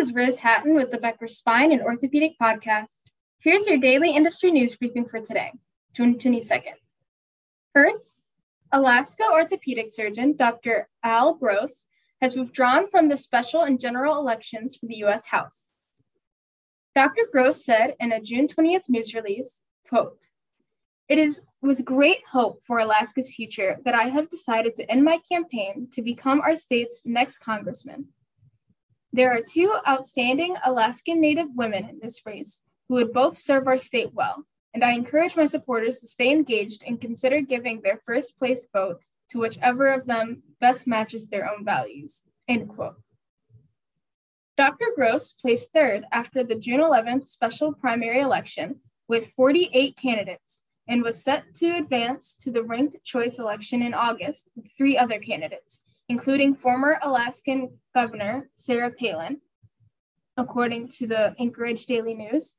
is Riz Hatton with the Becker Spine and Orthopedic Podcast. Here's your daily industry news briefing for today, June 22nd. First, Alaska orthopedic surgeon Dr. Al Gross has withdrawn from the special and general elections for the U.S. House. Dr. Gross said in a June 20th news release, quote, It is with great hope for Alaska's future that I have decided to end my campaign to become our state's next congressman. There are two outstanding Alaskan Native women in this race who would both serve our state well, and I encourage my supporters to stay engaged and consider giving their first place vote to whichever of them best matches their own values. End quote. Dr. Gross placed third after the June 11th special primary election with 48 candidates and was set to advance to the ranked choice election in August with three other candidates, including former Alaskan Governor Sarah Palin, according to the Anchorage Daily News.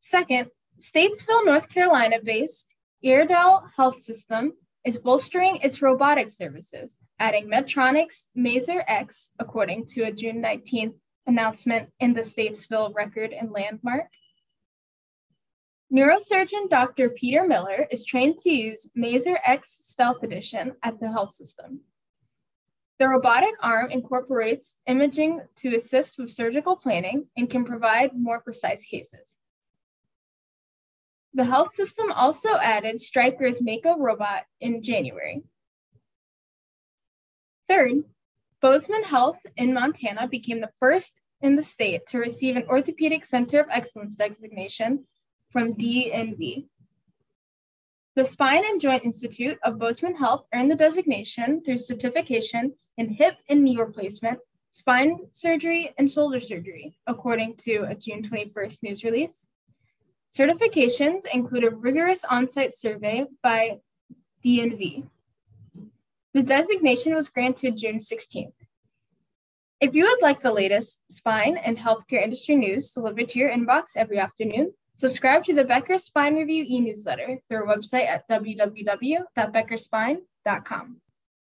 Second, Statesville, North Carolina based Iredell Health System is bolstering its robotic services, adding Medtronic's Mazor X, according to a June 19th announcement in the Statesville Record and Landmark. Neurosurgeon Dr. Peter Miller is trained to use Mazor X Stealth Edition at the health system. The robotic arm incorporates imaging to assist with surgical planning and can provide more precise cases. The health system also added Stryker's Mako robot in January. Third, Bozeman Health in Montana became the first in the state to receive an Orthopedic Center of Excellence designation from DNV. The Spine and Joint Institute of Bozeman Health earned the designation through certification in hip and knee replacement, spine surgery, and shoulder surgery, according to a June 21st news release. Certifications include a rigorous on site survey by DNV. The designation was granted June 16th. If you would like the latest spine and healthcare industry news delivered to your inbox every afternoon, Subscribe to the Becker Spine Review e newsletter through our website at www.beckerspine.com.